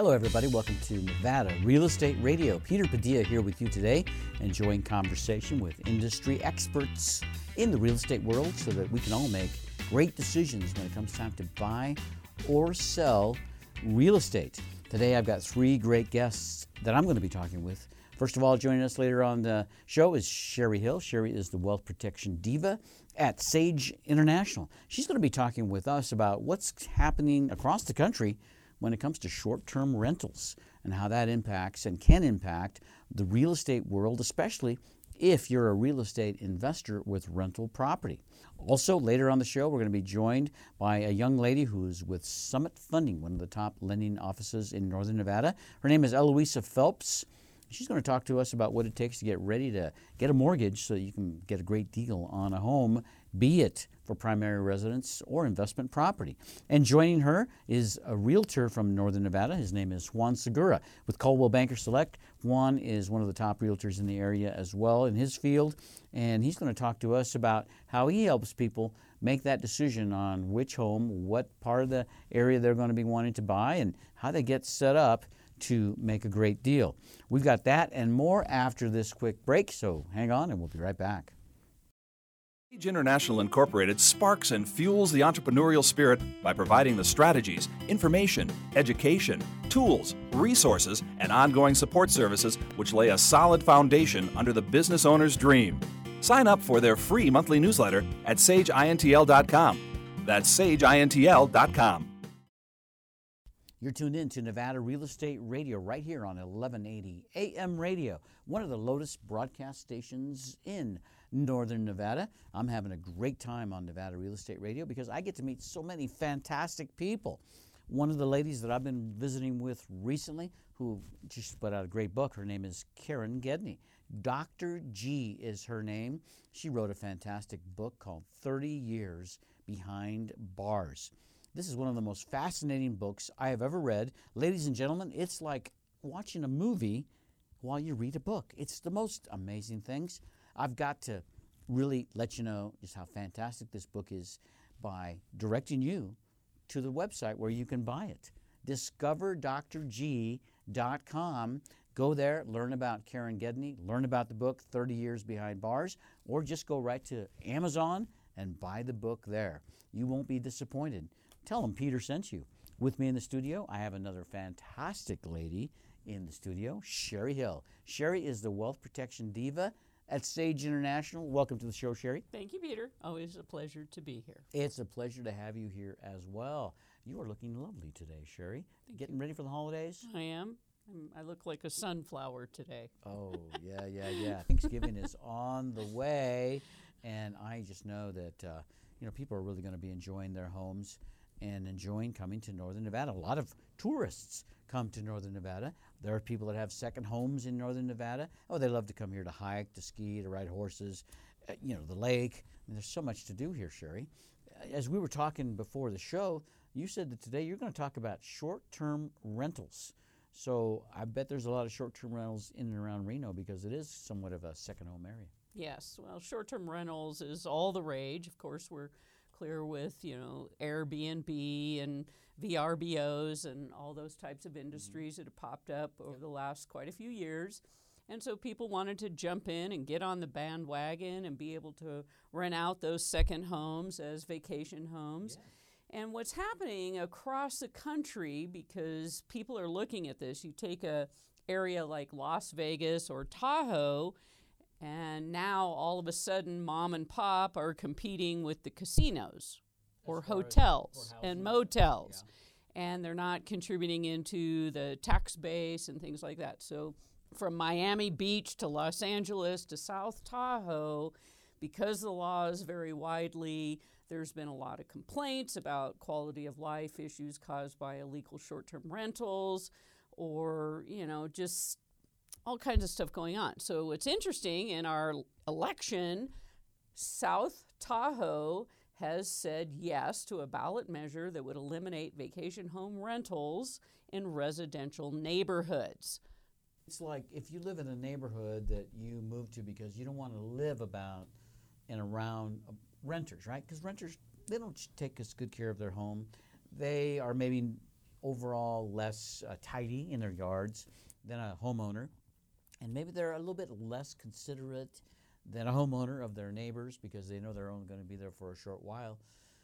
Hello, everybody. Welcome to Nevada Real Estate Radio. Peter Padilla here with you today, enjoying conversation with industry experts in the real estate world so that we can all make great decisions when it comes time to buy or sell real estate. Today, I've got three great guests that I'm going to be talking with. First of all, joining us later on the show is Sherry Hill. Sherry is the wealth protection diva at Sage International. She's going to be talking with us about what's happening across the country when it comes to short term rentals and how that impacts and can impact the real estate world, especially if you're a real estate investor with rental property. Also, later on the show, we're going to be joined by a young lady who's with Summit Funding, one of the top lending offices in Northern Nevada. Her name is Eloisa Phelps. She's going to talk to us about what it takes to get ready to get a mortgage so you can get a great deal on a home, be it for primary residence or investment property. And joining her is a realtor from Northern Nevada. His name is Juan Segura with Coldwell Banker Select. Juan is one of the top realtors in the area as well in his field, and he's going to talk to us about how he helps people make that decision on which home, what part of the area they're going to be wanting to buy, and how they get set up to make a great deal. We've got that and more after this quick break, so hang on and we'll be right back. Sage International Incorporated sparks and fuels the entrepreneurial spirit by providing the strategies, information, education, tools, resources, and ongoing support services which lay a solid foundation under the business owner's dream. Sign up for their free monthly newsletter at sageintl.com. That's sageintl.com. You're tuned in to Nevada Real Estate Radio right here on 1180 AM Radio, one of the Lotus broadcast stations in Northern Nevada. I'm having a great time on Nevada Real Estate Radio because I get to meet so many fantastic people. One of the ladies that I've been visiting with recently, who just put out a great book, her name is Karen Gedney. Dr. G is her name. She wrote a fantastic book called 30 Years Behind Bars. This is one of the most fascinating books I have ever read. Ladies and gentlemen, it's like watching a movie while you read a book. It's the most amazing things. I've got to really let you know just how fantastic this book is by directing you to the website where you can buy it. DiscoverDrG.com. Go there, learn about Karen Gedney, learn about the book 30 Years Behind Bars, or just go right to Amazon and buy the book there. You won't be disappointed. Tell them Peter sent you. With me in the studio, I have another fantastic lady in the studio, Sherry Hill. Sherry is the wealth protection diva at Sage International. Welcome to the show, Sherry. Thank you, Peter. Always a pleasure to be here. It's a pleasure to have you here as well. You are looking lovely today, Sherry. Thank Getting ready for the holidays? I am. I'm, I look like a sunflower today. Oh, yeah, yeah, yeah. Thanksgiving is on the way, and I just know that uh, you know people are really going to be enjoying their homes and enjoying coming to Northern Nevada. A lot of tourists come to Northern Nevada. There are people that have second homes in Northern Nevada. Oh, they love to come here to hike, to ski, to ride horses, uh, you know, the lake. I mean, there's so much to do here, Sherry. As we were talking before the show, you said that today you're going to talk about short term rentals. So I bet there's a lot of short term rentals in and around Reno because it is somewhat of a second home area. Yes, well, short term rentals is all the rage. Of course, we're clear with, you know, Airbnb and VRBOs and all those types of mm-hmm. industries that have popped up over the last quite a few years. And so people wanted to jump in and get on the bandwagon and be able to rent out those second homes as vacation homes. And what's happening across the country because people are looking at this, you take a area like Las Vegas or Tahoe and now all of a sudden mom and pop are competing with the casinos or far as- hotels or and motels. And they're not contributing into the tax base and things like that. So from Miami Beach to Los Angeles to South Tahoe, because the laws vary widely, there's been a lot of complaints about quality of life issues caused by illegal short-term rentals or, you know, just all kinds of stuff going on. So what's interesting in our election, South Tahoe has said yes to a ballot measure that would eliminate vacation home rentals in residential neighborhoods. It's like if you live in a neighborhood that you move to because you don't want to live about and around uh, renters, right? Because renters, they don't take as good care of their home. They are maybe overall less uh, tidy in their yards than a homeowner, and maybe they're a little bit less considerate than a homeowner of their neighbors because they know they're only going to be there for a short while.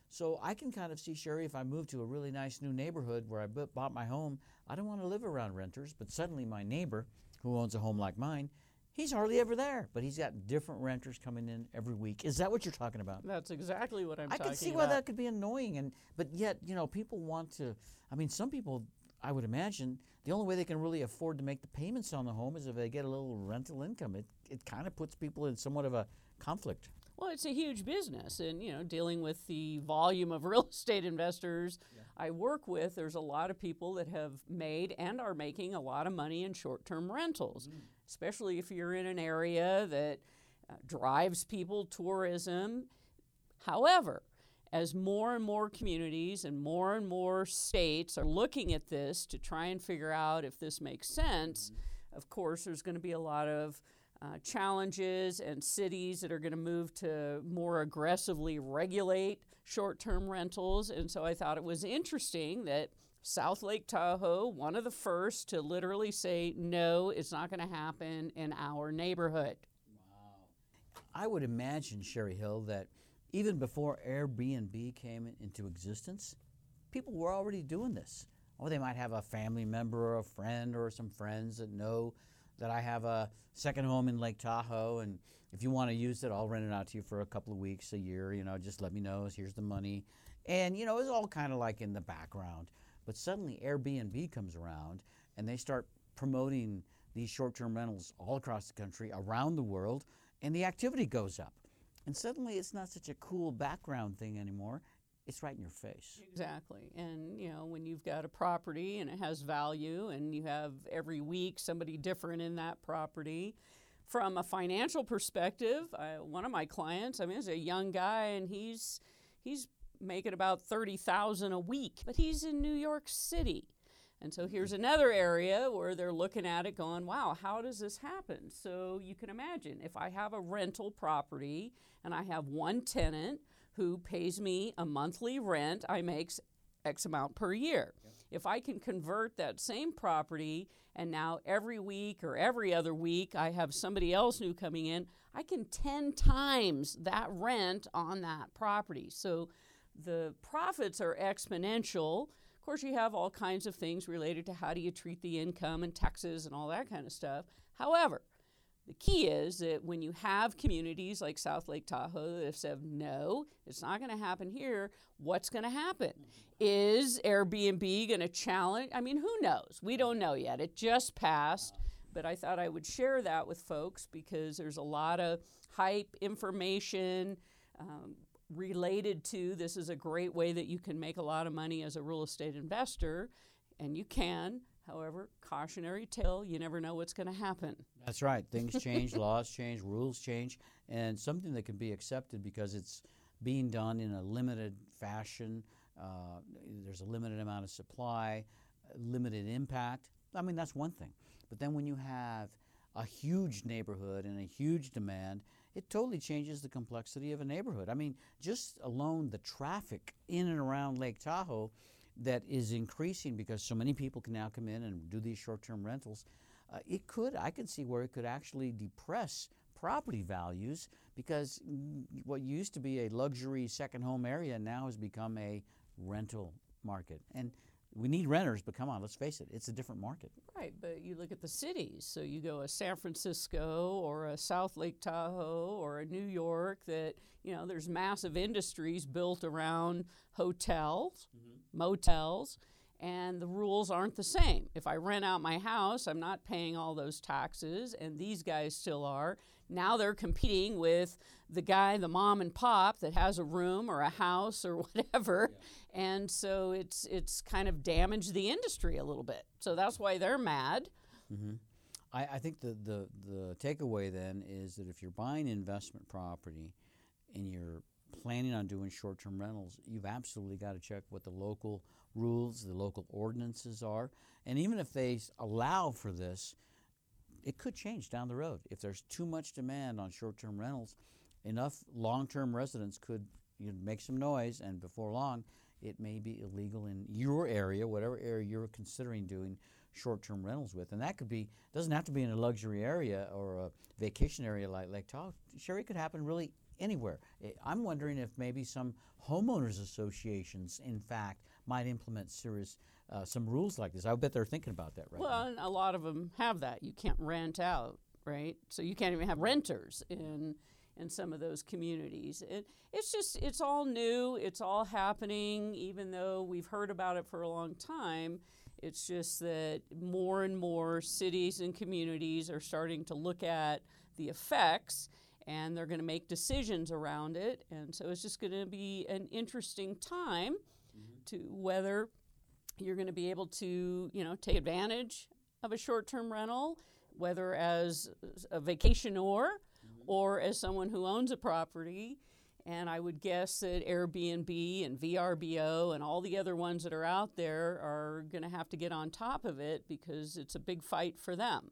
So I can kind of see, Sherry, if I move to a really nice new neighborhood where I bought my home, I don't want to live around renters, but suddenly my neighbor, who owns a home like mine, he's hardly ever there, but he's got different renters coming in every week. Is that what you're talking about? That's exactly what I'm I talking can see about. why that could be annoying, and but yet you know people want to. I mean, some people, I would imagine, the only way they can really afford to make the payments on the home is if they get a little rental income. It it kind of puts people in somewhat of a conflict. Well, it's a huge business, and you know, dealing with the volume of real estate investors I work with, there's a lot of people that have made and are making a lot of money in short-term rentals, especially if you're in an area that uh, drives people tourism. However, as more and more communities and more and more states are looking at this to try and figure out if this makes sense, of course, there's going to be a lot of uh, challenges and cities that are going to move to more aggressively regulate short term rentals. And so I thought it was interesting that South Lake Tahoe, one of the first to literally say, no, it's not going to happen in our neighborhood. Wow. I would imagine, Sherry Hill, that even before Airbnb came into existence, people were already doing this. Or they might have a family member or a friend or some friends that know that I have a second home in Lake Tahoe, and if you want to use it, I'll rent it out to you for a couple of weeks, a year. You know, just let me know. Here's the money, and you know, it's all kind of like in the background. But suddenly, Airbnb comes around, and they start promoting these short-term rentals all across the country, around the world, and the activity goes up. And suddenly, it's not such a cool background thing anymore. It's right in your face. Exactly. And, you know, when you've got a property and it has value and you have every week somebody different in that property, from a financial perspective, I, one of my clients, I mean, is a young guy and he's he's making about 30,000 a week, but he's in New York City. And so here's another area where they're looking at it going, wow, how does this happen? So you can imagine if I have a rental property and I have one tenant who pays me a monthly rent, I make X amount per year. If I can convert that same property and now every week or every other week I have somebody else new coming in, I can 10 times that rent on that property. So the profits are exponential. Course, you have all kinds of things related to how do you treat the income and taxes and all that kind of stuff. However, the key is that when you have communities like South Lake Tahoe that have said, no, it's not going to happen here, what's going to happen? Is Airbnb going to challenge? I mean, who knows? We don't know yet. It just passed, but I thought I would share that with folks because there's a lot of hype, information. Um, related to this is a great way that you can make a lot of money as a real estate investor, and you can. However, cautionary tale, you never know what's going to happen. That's right. Things change, laws change, rules change, and something that can be accepted because it's being done in a limited fashion. Uh, there's a limited amount of supply, limited impact. I mean, that's one thing. But then when you have a huge neighborhood and a huge demand, it totally changes the complexity of a neighborhood. I mean, just alone the traffic in and around Lake Tahoe that is increasing because so many people can now come in and do these short term rentals. Uh, it could, I could see where it could actually depress property values because what used to be a luxury second home area now has become a rental market. And we need renters, but come on, let's face it, it's a different market. Right, but you look at the cities. So you go a San Francisco or a South Lake Tahoe or a New York that, you know, there's massive industries built around hotels, mm-hmm. motels, and the rules aren't the same. If I rent out my house, I'm not paying all those taxes, and these guys still are. Now they're competing with the guy, the mom and pop that has a room or a house or whatever, yeah. and so it's it's kind of damaged the industry a little bit. So that's why they're mad. Mm-hmm. I, I think the, the the takeaway then is that if you're buying investment property and you're planning on doing short-term rentals, you've absolutely got to check what the local rules, the local ordinances are, and even if they allow for this, it could change down the road. If there's too much demand on short-term rentals, enough long-term residents could you know, make some noise, and before long, it may be illegal in your area, whatever area you're considering doing short-term rentals with, and that could be doesn't have to be in a luxury area or a vacation area like Lake Tahoe. Sherry could happen really anywhere. I'm wondering if maybe some homeowners associations, in fact, might implement serious uh, some rules like this. I bet they're thinking about that right well, now. a lot of them have that. You can't rent out, right? So you can't even have renters in in some of those communities. It, it's just it's all new. It's all happening. Even though we've heard about it for a long time, it's just that more and more cities and communities are starting to look at the effects and they're going to make decisions around it. And so it's just going to be an interesting time. To whether you're going to be able to, you know, take advantage of a short-term rental, whether as a vacationer mm-hmm. or as someone who owns a property. And I would guess that Airbnb and VRBO and all the other ones that are out there are going to have to get on top of it because it's a big fight for them.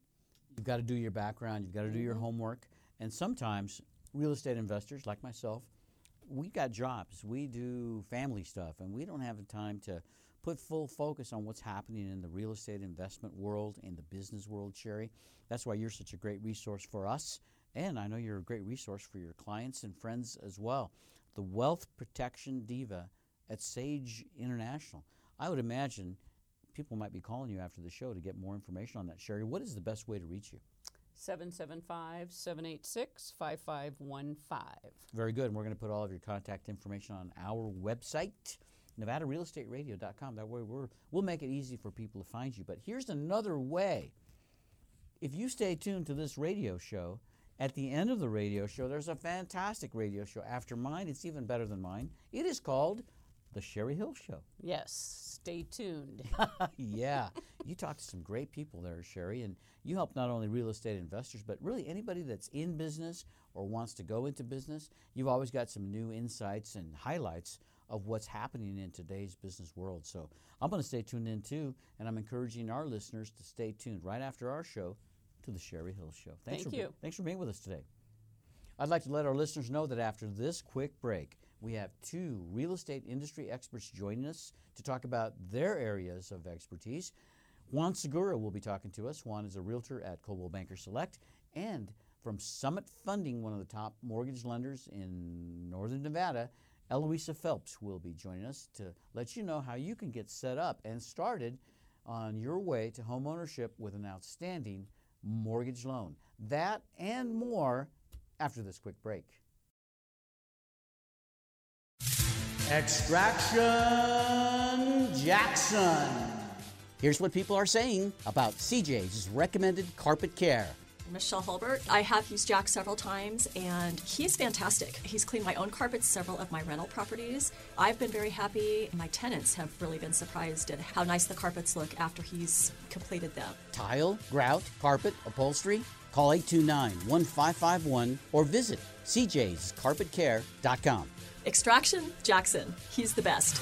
You've got to do your background, you've got to do your mm-hmm. homework. And sometimes real estate investors like myself, we got jobs. We do family stuff, and we don't have the time to put full focus on what's happening in the real estate investment world and the business world, Sherry. That's why you're such a great resource for us, and I know you're a great resource for your clients and friends as well. The Wealth Protection Diva at Sage International. I would imagine people might be calling you after the show to get more information on that. Sherry, what is the best way to reach you? 775 786 5515. Very good. And we're going to put all of your contact information on our website, NevadaRealEstateRadio.com. That way we're, we'll make it easy for people to find you. But here's another way. If you stay tuned to this radio show, at the end of the radio show, there's a fantastic radio show. After mine, it's even better than mine. It is called The Sherry Hill Show. Yes, stay tuned. yeah, you talked to some great people there, Sherry, and you help not only real estate investors, but really anybody that's in business or wants to go into business. You've always got some new insights and highlights of what's happening in today's business world. So I'm going to stay tuned in too, and I'm encouraging our listeners to stay tuned right after our show to the Sherry Hill Show. Thanks Thank for you. Thanks for being with us today. I'd like to let our listeners know that after this quick break, we have two real estate industry experts joining us to talk about their areas of expertise. Juan Segura will be talking to us. Juan is a realtor at Coldwell Banker Select and from Summit Funding, one of the top mortgage lenders in Northern Nevada. Eloisa Phelps will be joining us to let you know how you can get set up and started on your way to homeownership with an outstanding mortgage loan. That and more after this quick break. Extraction Jackson. Here's what people are saying about CJ's recommended carpet care. Michelle Hulbert. I have used Jack several times and he's fantastic. He's cleaned my own carpets, several of my rental properties. I've been very happy. My tenants have really been surprised at how nice the carpets look after he's completed them. Tile, grout, carpet, upholstery? Call 829 1551 or visit cjscarpetcare.com. Extraction Jackson. He's the best.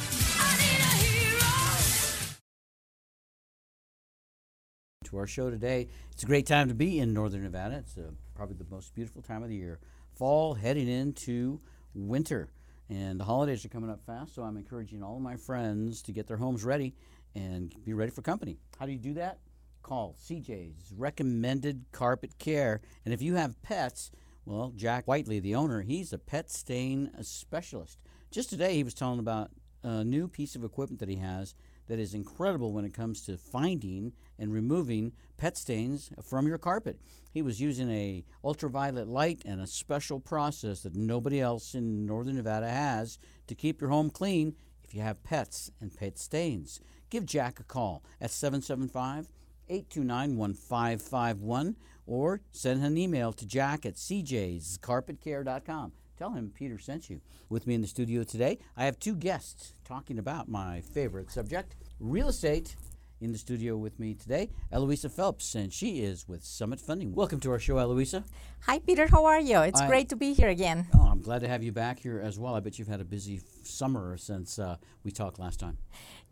to our show today. It's a great time to be in Northern Nevada. It's uh, probably the most beautiful time of the year. Fall heading into winter. And the holidays are coming up fast, so I'm encouraging all of my friends to get their homes ready and be ready for company. How do you do that? Call CJ's Recommended Carpet Care. And if you have pets, well, Jack Whiteley, the owner, he's a pet stain specialist. Just today, he was telling about a new piece of equipment that he has that is incredible when it comes to finding and removing pet stains from your carpet. He was using a ultraviolet light and a special process that nobody else in northern Nevada has to keep your home clean if you have pets and pet stains. Give Jack a call at 775 829 1551 or send an email to jack at cjscarpetcare.com. Tell him Peter sent you. With me in the studio today, I have two guests talking about my favorite subject real estate. In the studio with me today, Eloisa Phelps, and she is with Summit Funding. Welcome to our show, Eloisa. Hi, Peter. How are you? It's I, great to be here again. Oh, I'm glad to have you back here as well. I bet you've had a busy summer since uh, we talked last time.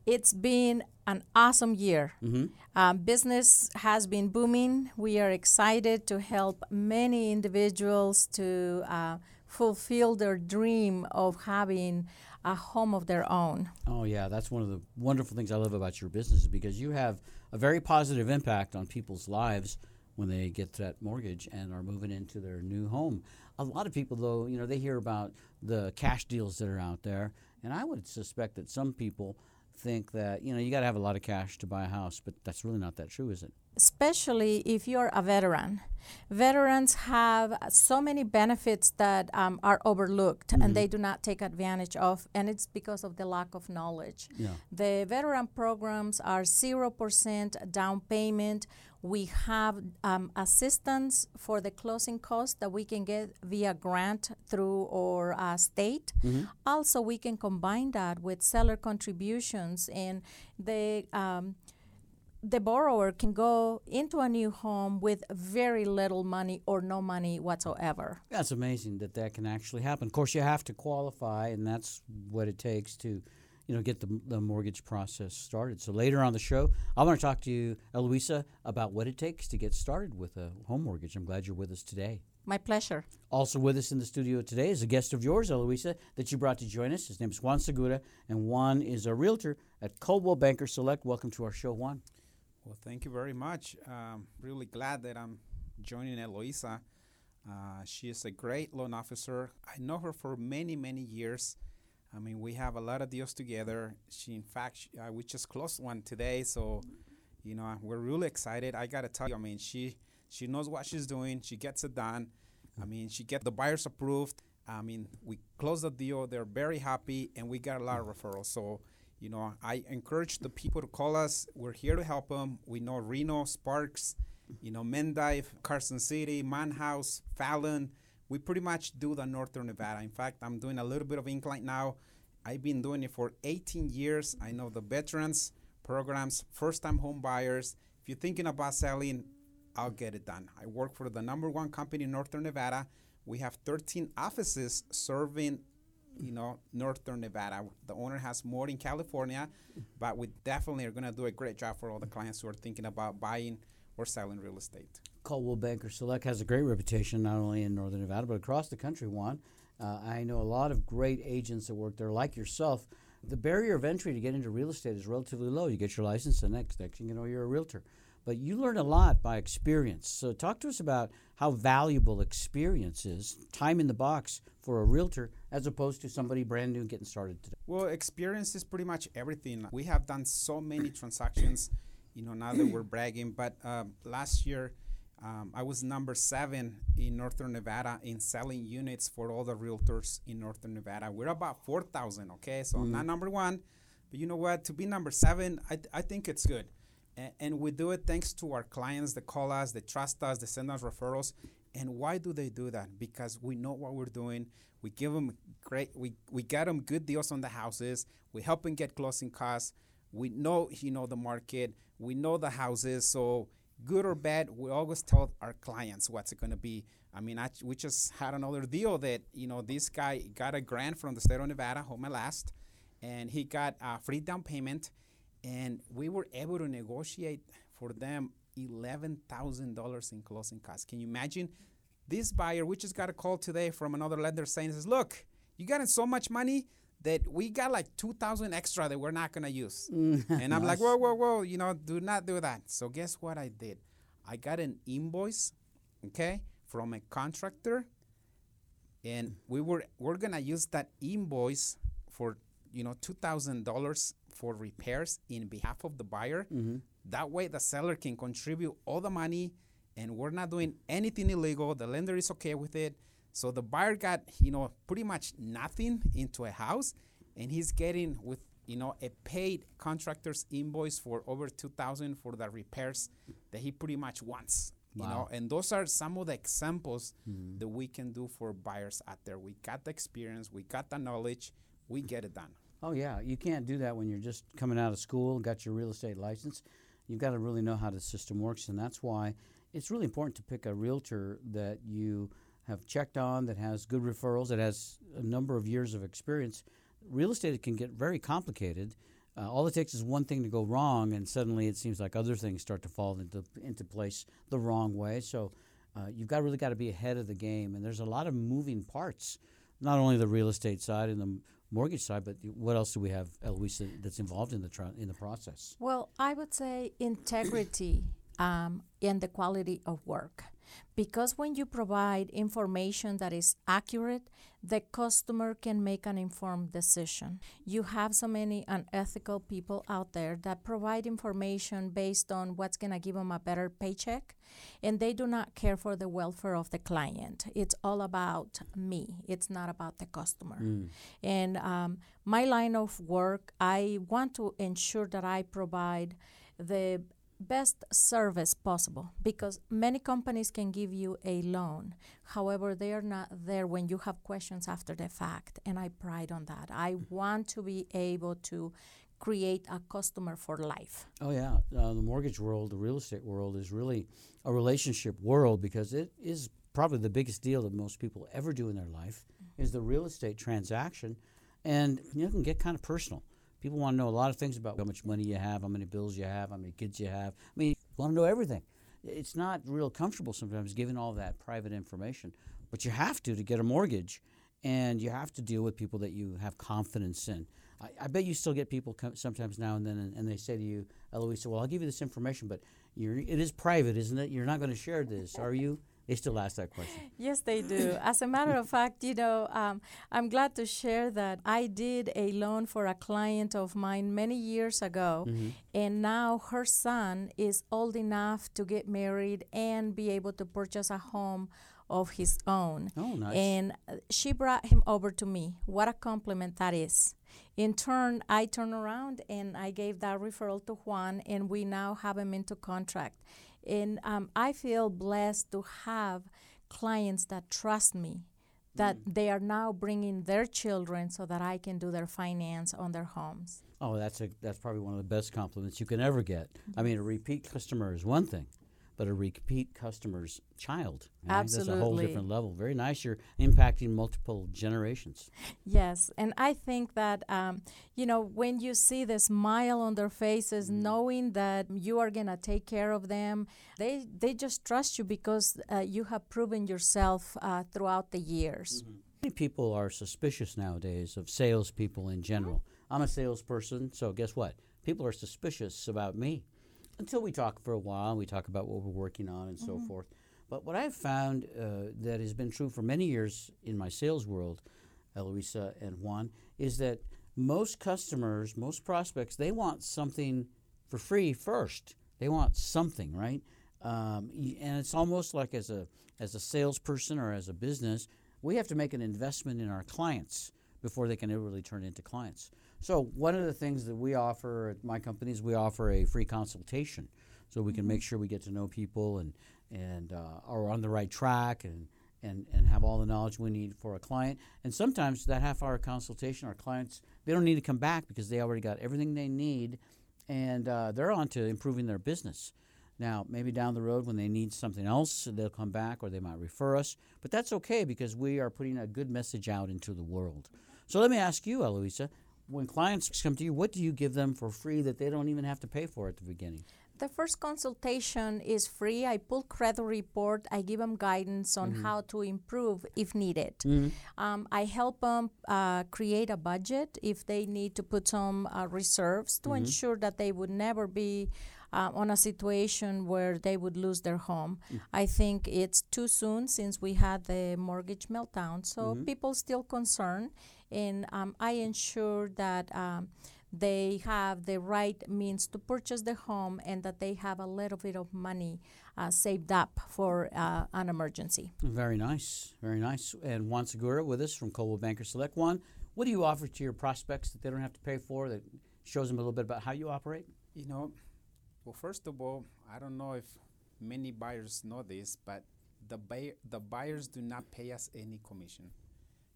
It's been an awesome year. Mm-hmm. Um, business has been booming. We are excited to help many individuals to uh, fulfill their dream of having a home of their own. Oh yeah, that's one of the wonderful things I love about your business is because you have a very positive impact on people's lives when they get that mortgage and are moving into their new home. A lot of people though, you know, they hear about the cash deals that are out there, and I would suspect that some people think that, you know, you got to have a lot of cash to buy a house, but that's really not that true, is it? especially if you're a veteran. Veterans have so many benefits that um, are overlooked mm-hmm. and they do not take advantage of, and it's because of the lack of knowledge. Yeah. The veteran programs are 0% down payment. We have um, assistance for the closing costs that we can get via grant through our uh, state. Mm-hmm. Also, we can combine that with seller contributions and the um, the borrower can go into a new home with very little money or no money whatsoever. That's amazing that that can actually happen. Of course, you have to qualify, and that's what it takes to, you know, get the, the mortgage process started. So later on the show, I want to talk to you, Eloisa, about what it takes to get started with a home mortgage. I'm glad you're with us today. My pleasure. Also with us in the studio today is a guest of yours, Eloisa, that you brought to join us. His name is Juan Segura, and Juan is a realtor at Coldwell Banker Select. Welcome to our show, Juan. Well, thank you very much. Um, really glad that I'm joining Eloisa. Uh, she is a great loan officer. I know her for many, many years. I mean, we have a lot of deals together. She, in fact, she, uh, we just closed one today, so you know we're really excited. I gotta tell you, I mean, she she knows what she's doing. She gets it done. I mean, she get the buyers approved. I mean, we closed the deal. They're very happy, and we got a lot of referrals. So you know, I encourage the people to call us. We're here to help them. We know Reno, Sparks, you know, Mendive, Carson City, Mound House, Fallon. We pretty much do the Northern Nevada. In fact, I'm doing a little bit of Incline now. I've been doing it for 18 years. I know the veterans programs, first time home buyers. If you're thinking about selling, I'll get it done. I work for the number one company in Northern Nevada. We have 13 offices serving you know, northern Nevada. The owner has more in California, but we definitely are going to do a great job for all the clients who are thinking about buying or selling real estate. Coldwell Banker Select has a great reputation not only in northern Nevada but across the country. Juan, uh, I know a lot of great agents that work there, like yourself. The barrier of entry to get into real estate is relatively low. You get your license, the next next you know you're a realtor but you learn a lot by experience. So, talk to us about how valuable experience is, time in the box for a realtor as opposed to somebody brand new getting started today. Well, experience is pretty much everything. We have done so many transactions, you know, now that we're bragging, but um, last year, um, I was number seven in Northern Nevada in selling units for all the realtors in Northern Nevada. We're about 4,000, okay? So mm-hmm. I'm not number one, but you know what? To be number seven, I, I think it's good and we do it thanks to our clients that call us, they trust us, they send us referrals. And why do they do that? Because we know what we're doing. We give them great. We we get them good deals on the houses. We help them get closing costs. We know you know the market. We know the houses. So good or bad, we always tell our clients what's it going to be. I mean, I, we just had another deal that you know this guy got a grant from the state of Nevada, Home Last, and he got a free down payment and we were able to negotiate for them $11,000 in closing costs. Can you imagine? This buyer, we just got a call today from another lender saying, says, look, you got so much money that we got like 2000 extra that we're not going to use. and I'm like, whoa, whoa, whoa, you know, do not do that. So guess what I did? I got an invoice, okay, from a contractor and we were we're going to use that invoice for, you know, $2000 for repairs in behalf of the buyer. Mm-hmm. That way, the seller can contribute all the money, and we're not doing anything illegal. The lender is okay with it. So the buyer got, you know, pretty much nothing into a house, and he's getting with, you know, a paid contractor's invoice for over two thousand for the repairs that he pretty much wants. Wow. You know, and those are some of the examples mm-hmm. that we can do for buyers out there. We got the experience, we got the knowledge, we get it done. Oh yeah, you can't do that when you're just coming out of school got your real estate license. You've got to really know how the system works, and that's why it's really important to pick a realtor that you have checked on, that has good referrals, that has a number of years of experience. Real estate can get very complicated. Uh, all it takes is one thing to go wrong, and suddenly it seems like other things start to fall into into place the wrong way. So uh, you've got really got to be ahead of the game, and there's a lot of moving parts, not only the real estate side and the mortgage side, but what else do we have, Eloisa, that's involved in the tra- in the process? Well, I would say integrity um, and the quality of work. Because when you provide information that is accurate, the customer can make an informed decision. You have so many unethical people out there that provide information based on what's going to give them a better paycheck, and they do not care for the welfare of the client. It's all about me, it's not about the customer. Mm. And um, my line of work, I want to ensure that I provide the best service possible because many companies can give you a loan. However, they are not there when you have questions after the fact, and I pride on that. I want to be able to create a customer for life. Oh yeah, uh, the mortgage world, the real estate world is really a relationship world because it is probably the biggest deal that most people ever do in their life mm-hmm. is the real estate transaction, and you can get kind of personal. People want to know a lot of things about how much money you have, how many bills you have, how many kids you have. I mean, you want to know everything. It's not real comfortable sometimes giving all that private information, but you have to to get a mortgage, and you have to deal with people that you have confidence in. I, I bet you still get people come sometimes now and then, and, and they say to you, Eloisa, well, I'll give you this information, but it is private, isn't it? You're not going to share this, are you? They still ask that question. Yes, they do. As a matter of fact, you know, um, I'm glad to share that I did a loan for a client of mine many years ago, mm-hmm. and now her son is old enough to get married and be able to purchase a home of his own. Oh, nice. And uh, she brought him over to me. What a compliment that is. In turn, I turned around and I gave that referral to Juan, and we now have him into contract. And um, I feel blessed to have clients that trust me, that mm. they are now bringing their children so that I can do their finance on their homes. Oh, that's a that's probably one of the best compliments you can ever get. I mean, a repeat customer is one thing, but a repeat customer's child. Right? Absolutely. That's a whole different level. Very nice. You're impacting multiple generations. Yes. And I think that, um, you know, when you see the smile on their faces, mm. knowing that you are going to take care of them, they, they just trust you because uh, you have proven yourself uh, throughout the years. Mm-hmm. Many people are suspicious nowadays of salespeople in general. I'm a salesperson, so guess what? People are suspicious about me until we talk for a while. We talk about what we're working on and mm-hmm. so forth. But what I've found uh, that has been true for many years in my sales world, Eloisa and Juan, is that most customers, most prospects, they want something for free first. They want something, right? Um, and it's almost like as a as a salesperson or as a business, we have to make an investment in our clients before they can ever really turn into clients. So one of the things that we offer at my company is we offer a free consultation, so we can make mm-hmm. sure we get to know people and and uh, are on the right track and, and and have all the knowledge we need for a client. And sometimes that half hour consultation, our clients they don't need to come back because they already got everything they need, and uh, they're on to improving their business. Now, maybe down the road when they need something else, they'll come back or they might refer us. But that's okay because we are putting a good message out into the world. So let me ask you, Eloisa, when clients come to you, what do you give them for free that they don't even have to pay for at the beginning? The first consultation is free. I pull credit report. I give them guidance on mm-hmm. how to improve if needed. Mm-hmm. Um, I help them uh, create a budget if they need to put some uh, reserves to mm-hmm. ensure that they would never be uh, on a situation where they would lose their home. Mm. I think it's too soon since we had the mortgage meltdown. So mm-hmm. people still concerned and um, I ensure that um, they have the right means to purchase the home and that they have a little bit of money uh, saved up for uh, an emergency. Very nice, very nice. And Juan Segura with us from Coldwell Banker Select. Juan, what do you offer to your prospects that they don't have to pay for that shows them a little bit about how you operate? You know, well, first of all, I don't know if many buyers know this, but the, buy- the buyers do not pay us any commission.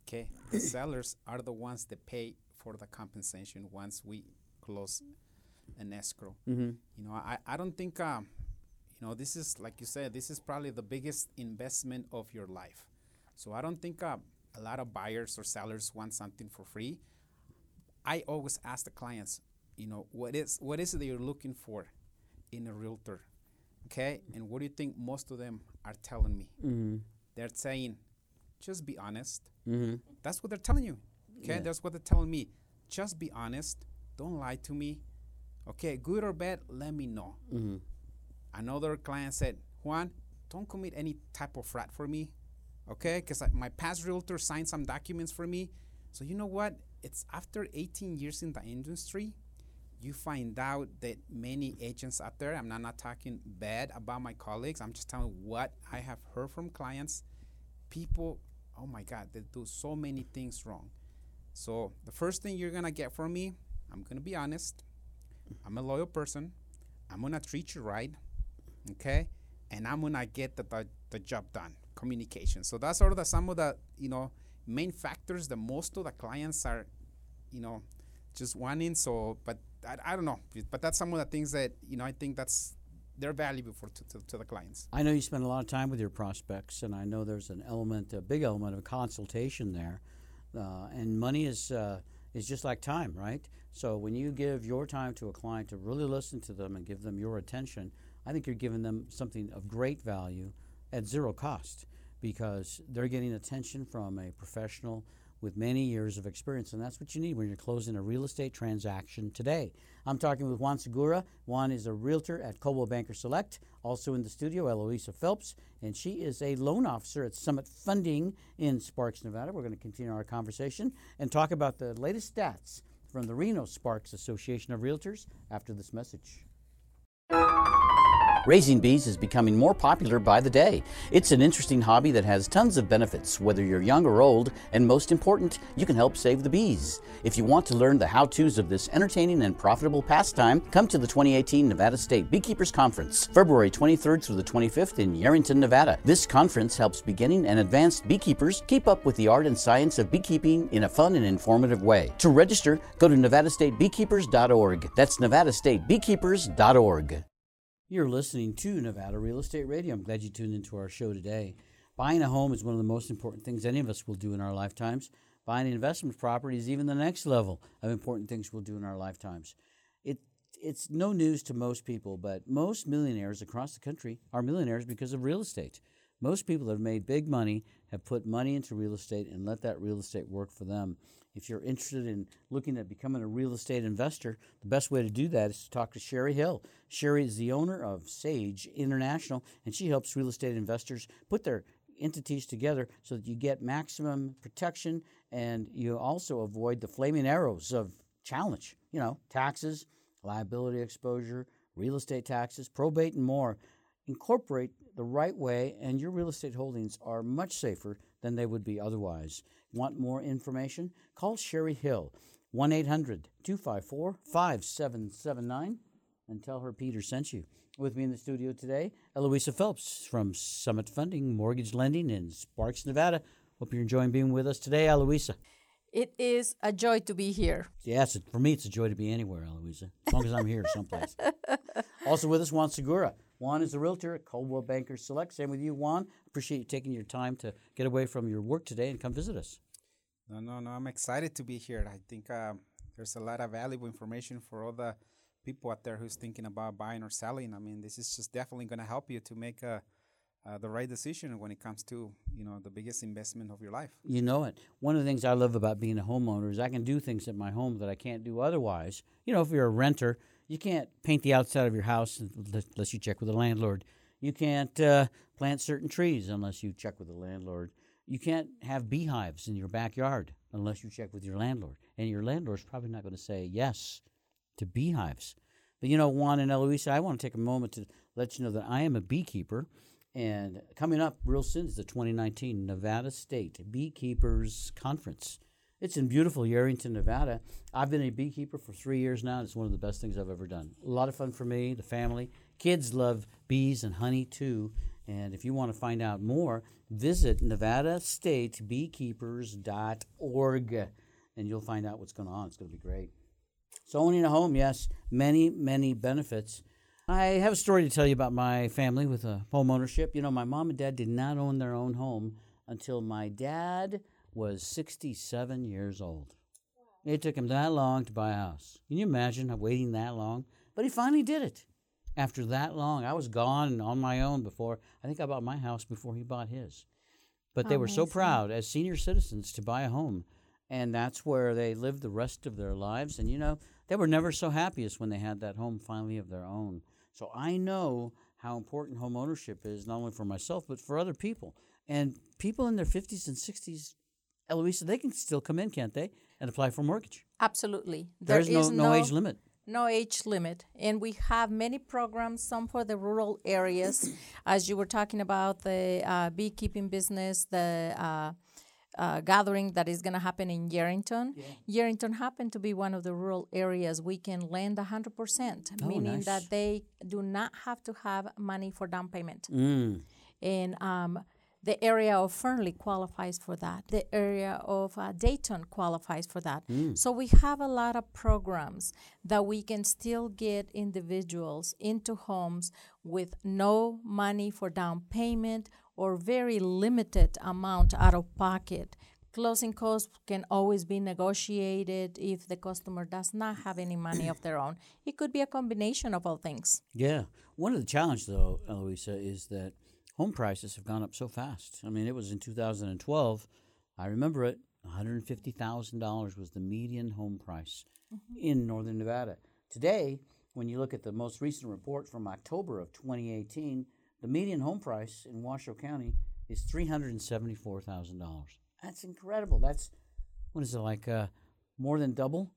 Okay, the sellers are the ones that pay for the compensation once we close an escrow. Mm-hmm. You know, I, I don't think, um, you know, this is, like you said, this is probably the biggest investment of your life. So I don't think uh, a lot of buyers or sellers want something for free. I always ask the clients, you know, what is what is it that you're looking for in a realtor? Okay, and what do you think most of them are telling me? Mm-hmm. They're saying, just be honest. Mm-hmm. That's what they're telling you. Okay, Yeah. that's what they're telling me. Just be honest. Don't lie to me. Okay, good or bad, let me know. Mm-hmm. Another client said, Juan, don't commit any type of fraud for me. Okay, because my past realtor signed some documents for me. So you know what? It's after 18 years in the industry, you find out that many agents out there, I'm not, not talking bad about my colleagues, I'm just telling what I have heard from clients. People, oh my God, they do so many things wrong. So the first thing you're gonna get from me, I'm gonna be honest. I'm a loyal person. I'm gonna treat you right, okay? And I'm gonna get the, the, the job done. Communication. So that's sort of the, some of the you know main factors that most of the clients are, you know, just wanting. So, but I, I don't know. But that's some of the things that you know I think that's they're valuable for to, to, to the clients. I know you spend a lot of time with your prospects, and I know there's an element, a big element of consultation there. Uh, and money is uh, is just like time, right? So when you give your time to a client to really listen to them and give them your attention, I think you're giving them something of great value at zero cost because they're getting attention from a professional with many years of experience, and that's what you need when you're closing a real estate transaction today. I'm talking with Juan Segura. Juan is a realtor at Coldwell Banker Select. Also in the studio, Eloisa Phelps, and she is a loan officer at Summit Funding in Sparks, Nevada. We're going to continue our conversation and talk about the latest stats from the Reno Sparks Association of Realtors after this message. Raising bees is becoming more popular by the day. It's an interesting hobby that has tons of benefits, whether you're young or old, and most important, you can help save the bees. If you want to learn the how to's of this entertaining and profitable pastime, come to the 2018 Nevada State Beekeepers Conference, February 23rd through the 25th in Yerington, Nevada. This conference helps beginning and advanced beekeepers keep up with the art and science of beekeeping in a fun and informative way. To register, go to nevadastatebeekeepers.org. That's nevadastatebeekeepers.org. You're listening to Nevada Real Estate Radio. I'm glad you tuned into our show today. Buying a home is one of the most important things any of us will do in our lifetimes. Buying an investment property is even the next level of important things we'll do in our lifetimes. It, it's no news to most people, but most millionaires across the country are millionaires because of real estate. Most people that have made big money have put money into real estate and let that real estate work for them. If you're interested in looking at becoming a real estate investor, the best way to do that is to talk to Sherry Hill. Sherry is the owner of Sage International, and she helps real estate investors put their entities together so that you get maximum protection and you also avoid the flaming arrows of challenge. You know, taxes, liability exposure, real estate taxes, probate, and more. Incorporate the right way, and your real estate holdings are much safer than they would be otherwise. Want more information? Call Sherry Hill, 1 800 254 5779, and tell her Peter sent you. With me in the studio today, Eloisa Phelps from Summit Funding Mortgage Lending in Sparks, Nevada. Hope you're enjoying being with us today, Eloisa. It is a joy to be here. Yes, for me, it's a joy to be anywhere, Eloisa, as long as I'm here someplace. also with us, Juan Segura. Juan is a realtor at Coldwell Banker Select. Same with you, Juan. Appreciate you taking your time to get away from your work today and come visit us. No, no, no. I'm excited to be here. I think um, there's a lot of valuable information for all the people out there who's thinking about buying or selling. I mean, this is just definitely going to help you to make a, uh, the right decision when it comes to you know the biggest investment of your life. You know it. One of the things I love about being a homeowner is I can do things at my home that I can't do otherwise. You know, if you're a renter, you can't paint the outside of your house unless you check with the landlord. You can't uh, plant certain trees unless you check with the landlord. You can't have beehives in your backyard unless you check with your landlord. And your landlord's probably not going to say yes to beehives. But you know, Juan and Eloisa, I want to take a moment to let you know that I am a beekeeper. And coming up real soon is the 2019 Nevada State Beekeepers Conference. It's in beautiful Yerington, Nevada. I've been a beekeeper for three years now. And it's one of the best things I've ever done. A lot of fun for me, the family. Kids love bees and honey too. And if you want to find out more, visit nevadastatebeekeepers.org and you'll find out what's going on. It's going to be great. So, owning a home, yes, many, many benefits. I have a story to tell you about my family with a home ownership. You know, my mom and dad did not own their own home until my dad was 67 years old. It took him that long to buy a house. Can you imagine waiting that long? But he finally did it. after that long. I was gone on my own before. I think I bought my house before he bought his. But they were so proud as senior citizens to buy a home. And that's where they lived the rest of their lives. And you know, they were never so happiest when they had that home finally of their own. So I know how important home ownership is, not only for myself, but for other people. And people in their 50s and 60s, Eloisa, they can still come in, can't they, and apply for a mortgage? Absolutely. There's There no, is no age limit. No age limit. And we have many programs, some for the rural areas. As you were talking about the uh, beekeeping business, the uh, uh, gathering that is going to happen in Yerington. Yerington happened to be one of the rural areas we can lend 100%, Oh, meaning nice. that they do not have to have money for down payment. Mm. And um, the area of Fernley qualifies for that. The area of uh, Dayton qualifies for that. So we have a lot of programs that we can still get individuals into homes with no money for down payment or very limited amount out of pocket. Closing costs can always be negotiated if the customer does not have any money of their own. It could be a combination of all things. Yeah. One of the challenges, though, Eloisa, is that home prices have gone up so fast. I mean, it was in 2012. I remember it. $150,000 was the median home price in northern Nevada. Today, when you look at the most recent report from October of 2018, the median home price in Washoe County is $374,000. That's incredible. That's, what is it, like uh, more than double?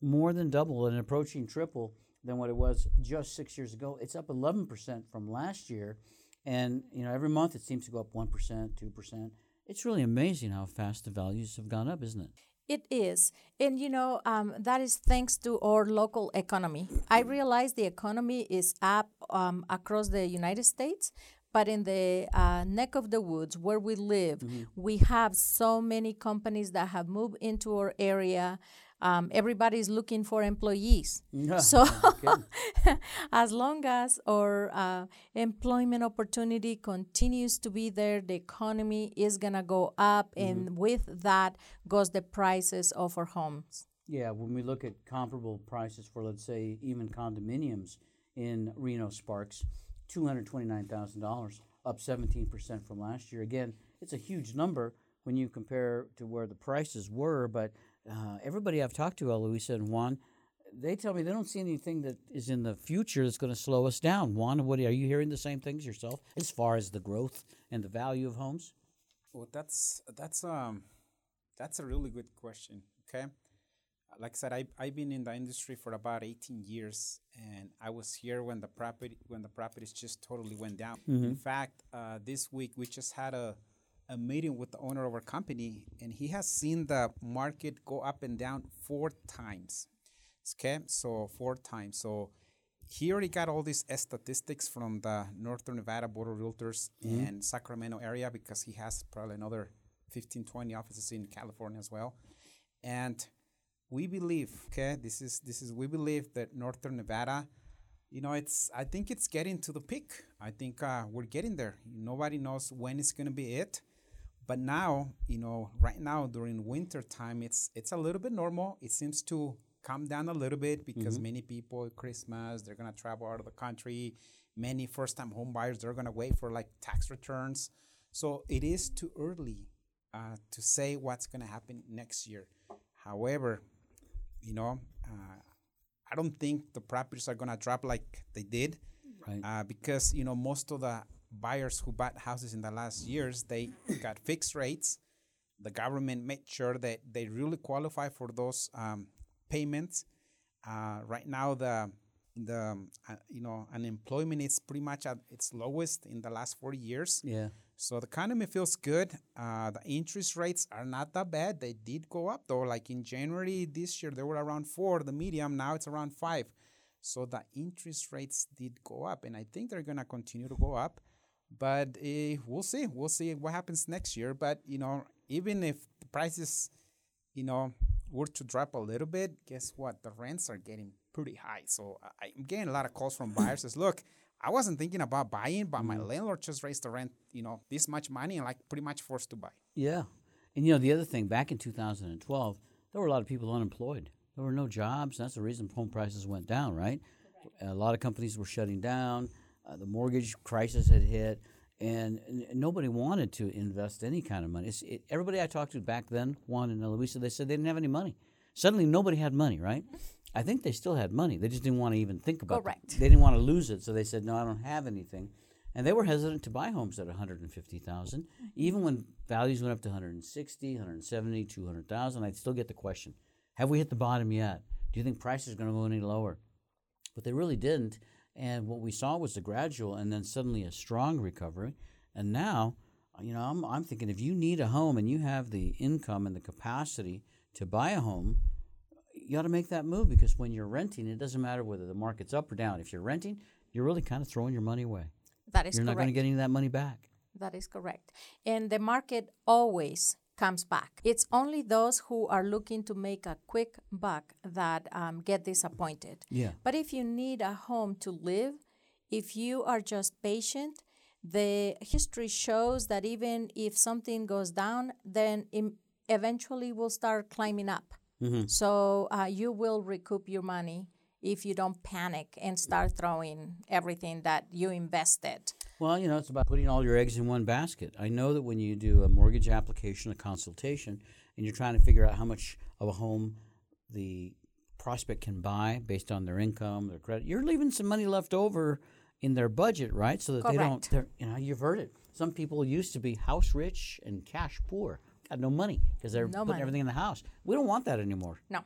More than double and approaching triple than what it was just six years ago. It's up 11% from last year. And, you know, every month it seems to go up 1%, 2%. It's really amazing how fast the values have gone up, isn't it? It is. And you know, um, that is thanks to our local economy. I realize the economy is up um, across the United States, but in the uh, neck of the woods where we live, we have so many companies that have moved into our area. Um, everybody's looking for employees. so, as long as our uh, employment opportunity continues to be there, the economy is going to go up, and with that goes the prices of our homes. Yeah, when we look at comparable prices for, let's say, even condominiums in Reno Sparks, $229,000, up 17% from last year. Again, it's a huge number when you compare to where the prices were, but uh, everybody I've talked to, Eloisa and Juan, they tell me they don't see anything that is in the future that's going to slow us down. Juan, what are you hearing the same things yourself as far as the growth and the value of homes? Well, that's that's um that's a really good question. Okay, like I said, I I've been in the industry for about 18 years, and I was here when the property when the properties just totally went down. In fact, uh, this week we just had a a meeting with the owner of our company, and he has seen the market go up and down four times. Okay, so four times. So he already got all these statistics from the Northern Nevada Board of Realtors and Sacramento area because he has probably another 15, 20 offices in California as well. And we believe, okay, this is this is we believe that Northern Nevada, you know, it's I think it's getting to the peak. I think uh, we're getting there. Nobody knows when it's gonna be it. But now, you know, right now during winter time, it's it's a little bit normal. It seems to calm down a little bit because many people Christmas they're gonna travel out of the country. Many first-time home buyers they're gonna wait for like tax returns. So it is too early uh, to say what's gonna happen next year. However, you know, uh, I don't think the properties are gonna drop like they did Right. uh, because you know most of the buyers who bought houses in the last years they got fixed rates the government made sure that they really qualify for those um, payments uh, right now the the uh, you know unemployment is pretty much at its lowest in the last 40 years yeah. so the economy feels good. Uh, the interest rates are not that bad. They did go up though. Like in January this year, they were around four. The medium now it's around five. So the interest rates did go up, and I think they're gonna continue to go up. But uh, we'll see. We'll see what happens next year. But you know, even if the prices, you know, were to drop a little bit, guess what? The rents are getting pretty high. So I- I'm getting a lot of calls from buyers. Says, look, I wasn't thinking about buying, but my landlord just raised the rent, you know, this much money, and like pretty much forced to buy. Yeah. And you know, the other thing, back in 2012, there were a lot of people unemployed. There were no jobs. That's the reason home prices went down, right? A lot of companies were shutting down. Uh, the mortgage crisis had hit, and, nobody wanted to invest any kind of money. It's, it, everybody I talked to back then, Juan and Eloisa, they said they didn't have any money. Suddenly, nobody had money, right? I think they still had money. They just didn't want to even think about it. Correct. They didn't want to lose it, so they said, "No, I don't have anything." And they were hesitant to buy homes at 150,000, even when values went up to 160, 170, 200,000. I'd still get the question, "Have we hit the bottom yet? Do you think prices are going to go any lower?" But they really didn't. And what we saw was a gradual and then suddenly a strong recovery. And now, you know, I'm, I'm thinking if you need a home and you have the income and the capacity to buy a home, you ought to make that move because when you're renting, it doesn't matter whether the market's up or down. If you're renting, you're really kind of throwing your money away. That is correct. you're not going to get any of that money back. That is correct. And the market always comes back. It's only those who are looking to make a quick buck that um, get disappointed. Yeah. But if you need a home to live, if you are just patient, the history shows that even if something goes down, then eventually will start climbing up. So uh, you will recoup your money if you don't panic and start throwing everything that you invested. Well, you know, it's about putting all your eggs in one basket. I know that when you do a mortgage application, a consultation, and you're trying to figure out how much of a home the prospect can buy based on their income, their credit, you're leaving some money left over in their budget, right? So that they don't, Correct. they're, you know, you've heard it. Some people used to be house rich and cash poor, got no money because they're No putting money. everything in the house. We don't want that anymore. No.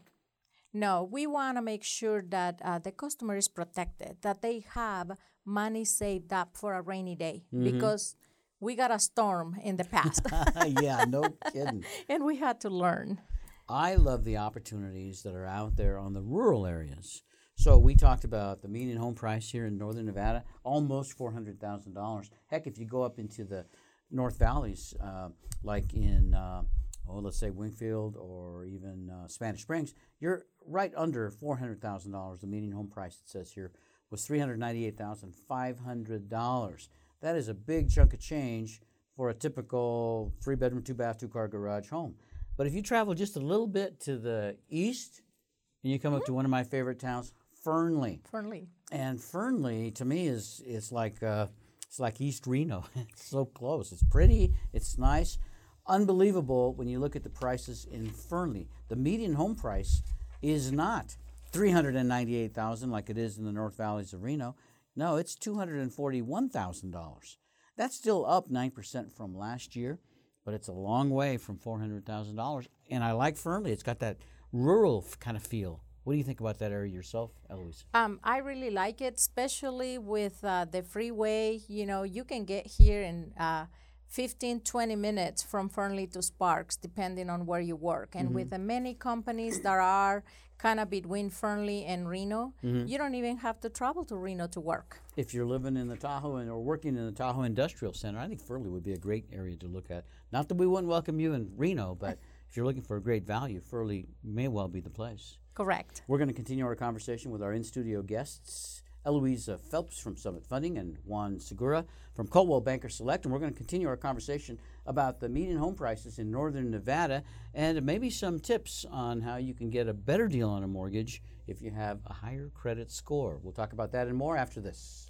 No, we want to make sure that uh, the customer is protected, that they have money saved up for a rainy day because we got a storm in the past yeah, no kidding. and we had to learn. I love the opportunities that are out there on the rural areas. So we talked about the median home price here in northern Nevada, almost four hundred thousand dollars. Heck, if you go up into the North Valleys, uh, like in uh, oh, let's say Wingfield or even uh, Spanish Springs, you're right under four hundred thousand dollars. The median home price it says here was three hundred ninety-eight thousand five hundred dollars. That is a big chunk of change for a typical three-bedroom, two-bath, two-car garage home. But if you travel just a little bit to the east, and you come up to one of my favorite towns, Fernley, Fernley. and Fernley to me is is like uh, it's like East Reno. it's so close. It's pretty. It's nice. Unbelievable when you look at the prices in Fernley. The median home price is not three hundred and ninety-eight thousand like it is in the North Valleys of Reno. No, it's two hundred and forty-one thousand dollars. That's still up nine percent from last year, but it's a long way from four hundred thousand dollars. And I like Fernley. It's got that rural kind of feel. What do you think about that area yourself, Eloise? Um, I really like it, especially with uh, the freeway. You know, you can get here and uh, 15, 20 minutes from Fernley to Sparks, depending on where you work. And with mm-hmm. the many companies that are kind of between Fernley and Reno, mm-hmm. you don't even have to travel to Reno to work. if you're living in the Tahoe and, or working in the Tahoe Industrial Center, I think Fernley would be a great area to look at. Not that we wouldn't welcome you in Reno, but if you're looking for a great value, Fernley may well be the place. Correct. We're going to continue our conversation with our in studio guests, Eloise Phelps from Summit Funding and Juan Segura from Coldwell Banker Select. And we're going to continue our conversation about the median home prices in northern Nevada and maybe some tips on how you can get a better deal on a mortgage if you have a higher credit score. We'll talk about that and more after this.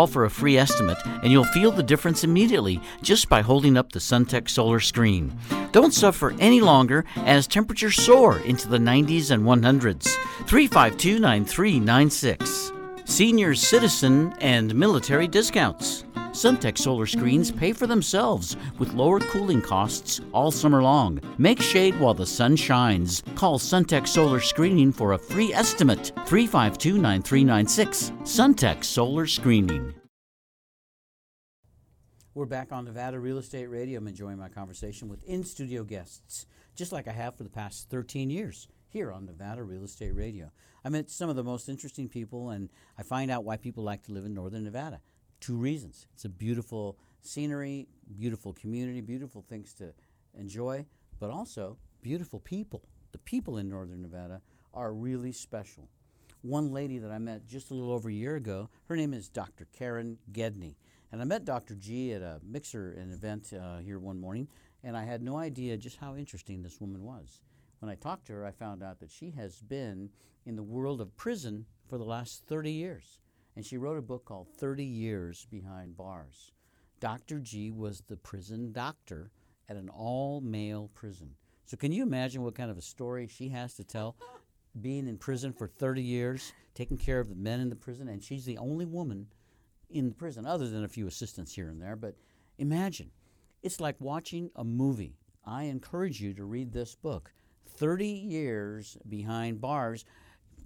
for a free estimate, and you'll feel the difference immediately just by holding up the Suntech Solar Screen. Don't suffer any longer as temperatures soar into the 90s and 100s. 352 9396. Senior citizen and military discounts. Suntech solar screens pay for themselves with lower cooling costs all summer long. Make shade while the sun shines. Call Suntech Solar Screening for a free estimate. 352 9396. Suntech Solar Screening. We're back on Nevada Real Estate Radio. I'm enjoying my conversation with in studio guests, just like I have for the past 13 years here on Nevada Real Estate Radio. I met some of the most interesting people, and I find out why people like to live in northern Nevada. Two reasons it's a beautiful scenery, beautiful community, beautiful things to enjoy, but also beautiful people. The people in northern Nevada are really special. One lady that I met just a little over a year ago, her name is Dr. Karen Gedney. And I met Dr. G at a mixer an event uh, here one morning, and I had no idea just how interesting this woman was. When I talked to her, I found out that she has been in the world of prison for the last 30 years. And she wrote a book called 30 Years Behind Bars. Dr. G was the prison doctor at an all male prison. So, can you imagine what kind of a story she has to tell? Being in prison for 30 years, taking care of the men in the prison, and she's the only woman in the prison, other than a few assistants here and there. But imagine, it's like watching a movie. I encourage you to read this book 30 Years Behind Bars.